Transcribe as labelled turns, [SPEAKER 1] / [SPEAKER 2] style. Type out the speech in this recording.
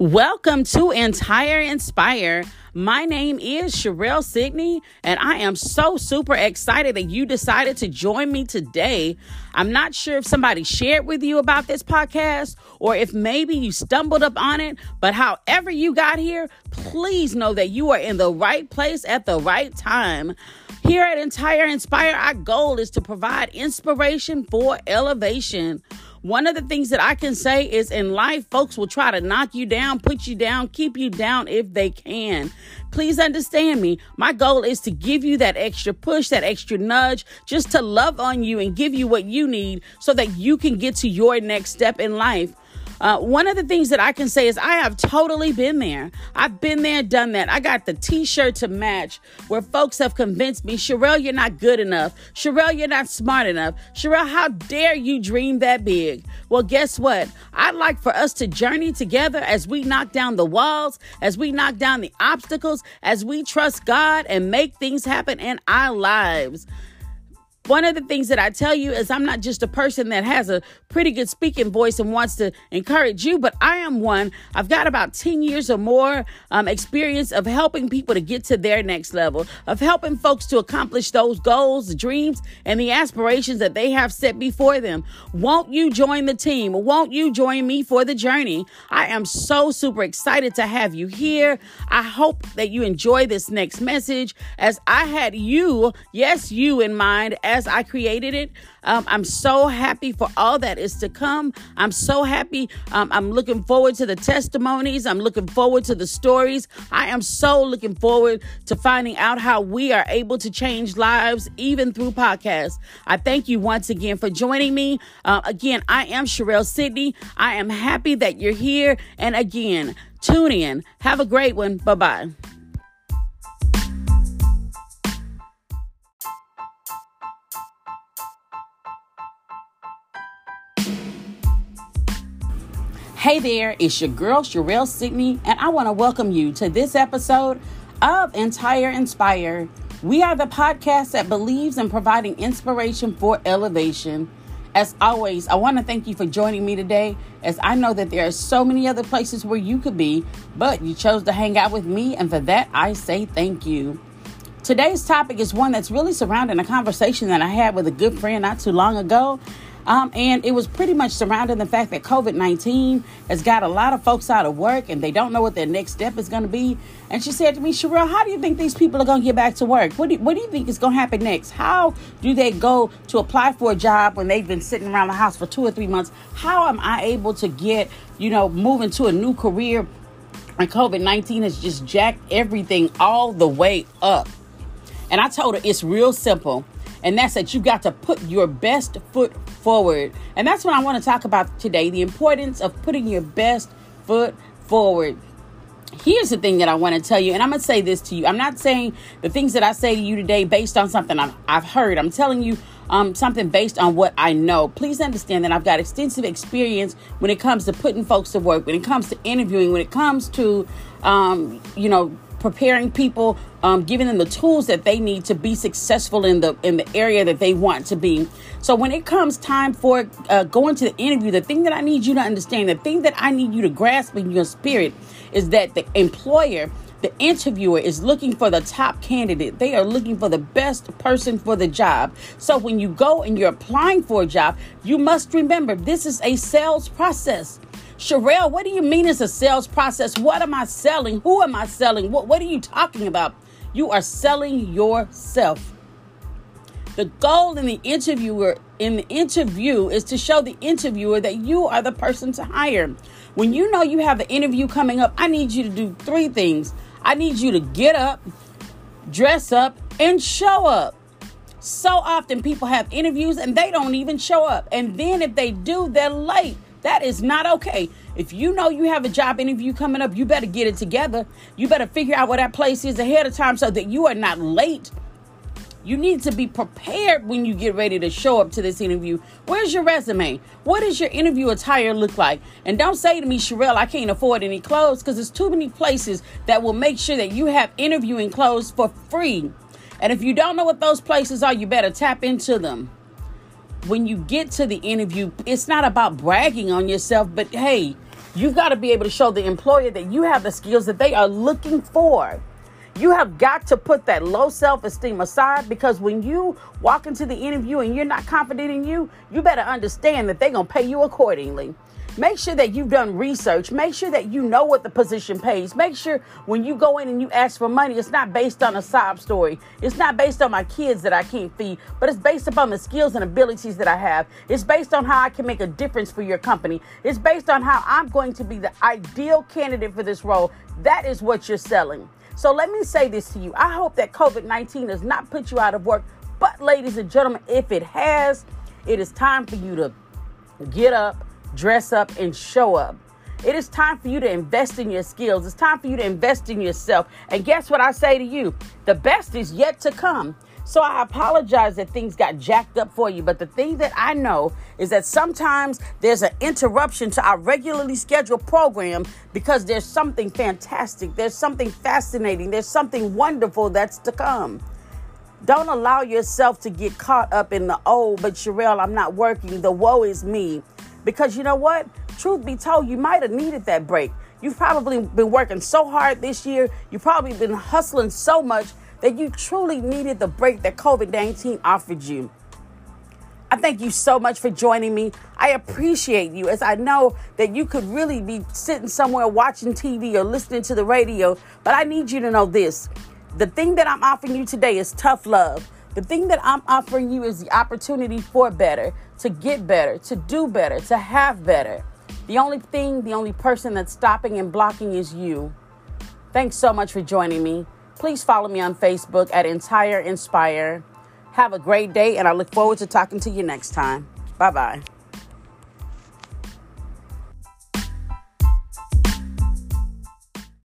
[SPEAKER 1] Welcome to Entire Inspire. My name is Sherelle Sidney, and I am so super excited that you decided to join me today. I'm not sure if somebody shared with you about this podcast or if maybe you stumbled up on it, but however you got here, please know that you are in the right place at the right time. Here at Entire Inspire, our goal is to provide inspiration for elevation. One of the things that I can say is in life, folks will try to knock you down, put you down, keep you down if they can. Please understand me. My goal is to give you that extra push, that extra nudge, just to love on you and give you what you need so that you can get to your next step in life. Uh, one of the things that I can say is I have totally been there. I've been there, done that. I got the t shirt to match where folks have convinced me, Sherelle, you're not good enough. Sherelle, you're not smart enough. Sherelle, how dare you dream that big? Well, guess what? I'd like for us to journey together as we knock down the walls, as we knock down the obstacles, as we trust God and make things happen in our lives. One of the things that I tell you is I'm not just a person that has a pretty good speaking voice and wants to encourage you, but I am one. I've got about 10 years or more um, experience of helping people to get to their next level, of helping folks to accomplish those goals, dreams, and the aspirations that they have set before them. Won't you join the team? Won't you join me for the journey? I am so super excited to have you here. I hope that you enjoy this next message as I had you, yes, you in mind as I created it. Um, I'm so happy for all that is to come. I'm so happy. Um, I'm looking forward to the testimonies. I'm looking forward to the stories. I am so looking forward to finding out how we are able to change lives even through podcasts. I thank you once again for joining me. Uh, again, I am Sherelle Sidney. I am happy that you're here. And again, tune in. Have a great one. Bye bye. Hey there, it's your girl Sherelle Sidney, and I want to welcome you to this episode of Entire Inspire. We are the podcast that believes in providing inspiration for elevation. As always, I want to thank you for joining me today, as I know that there are so many other places where you could be, but you chose to hang out with me, and for that, I say thank you. Today's topic is one that's really surrounding a conversation that I had with a good friend not too long ago. Um, and it was pretty much surrounding the fact that COVID 19 has got a lot of folks out of work and they don't know what their next step is going to be. And she said to me, Sherelle, how do you think these people are going to get back to work? What do, what do you think is going to happen next? How do they go to apply for a job when they've been sitting around the house for two or three months? How am I able to get, you know, moving to a new career? And COVID 19 has just jacked everything all the way up. And I told her it's real simple and that's that you've got to put your best foot forward. And that's what I want to talk about today the importance of putting your best foot forward. Here's the thing that I want to tell you, and I'm going to say this to you. I'm not saying the things that I say to you today based on something I've, I've heard. I'm telling you um, something based on what I know. Please understand that I've got extensive experience when it comes to putting folks to work, when it comes to interviewing, when it comes to, um, you know, preparing people, um, giving them the tools that they need to be successful in the in the area that they want to be. So when it comes time for uh, going to the interview, the thing that I need you to understand, the thing that I need you to grasp in your spirit, is that the employer. The interviewer is looking for the top candidate. They are looking for the best person for the job. So when you go and you're applying for a job, you must remember this is a sales process. Sherelle, what do you mean it's a sales process? What am I selling? Who am I selling? What, what are you talking about? You are selling yourself. The goal in the interviewer in the interview is to show the interviewer that you are the person to hire. When you know you have an interview coming up, I need you to do three things. I need you to get up, dress up, and show up. So often people have interviews and they don't even show up. And then if they do, they're late. That is not okay. If you know you have a job interview coming up, you better get it together. You better figure out where that place is ahead of time so that you are not late. You need to be prepared when you get ready to show up to this interview. Where's your resume? What does your interview attire look like? And don't say to me, Sherelle, I can't afford any clothes because there's too many places that will make sure that you have interviewing clothes for free. And if you don't know what those places are, you better tap into them when you get to the interview, it's not about bragging on yourself, but hey, You've got to be able to show the employer that you have the skills that they are looking for. You have got to put that low self esteem aside because when you walk into the interview and you're not confident in you, you better understand that they're going to pay you accordingly. Make sure that you've done research. Make sure that you know what the position pays. Make sure when you go in and you ask for money, it's not based on a sob story. It's not based on my kids that I can't feed, but it's based upon the skills and abilities that I have. It's based on how I can make a difference for your company. It's based on how I'm going to be the ideal candidate for this role. That is what you're selling. So let me say this to you. I hope that COVID 19 does not put you out of work. But, ladies and gentlemen, if it has, it is time for you to get up dress up, and show up. It is time for you to invest in your skills. It's time for you to invest in yourself. And guess what I say to you? The best is yet to come. So I apologize that things got jacked up for you. But the thing that I know is that sometimes there's an interruption to our regularly scheduled program because there's something fantastic, there's something fascinating, there's something wonderful that's to come. Don't allow yourself to get caught up in the, oh, but Sherelle, I'm not working. The woe is me. Because you know what? Truth be told, you might have needed that break. You've probably been working so hard this year. You've probably been hustling so much that you truly needed the break that COVID 19 offered you. I thank you so much for joining me. I appreciate you as I know that you could really be sitting somewhere watching TV or listening to the radio, but I need you to know this. The thing that I'm offering you today is tough love. The thing that I'm offering you is the opportunity for better, to get better, to do better, to have better. The only thing, the only person that's stopping and blocking is you. Thanks so much for joining me. Please follow me on Facebook at Entire Inspire. Have a great day, and I look forward to talking to you next time. Bye bye.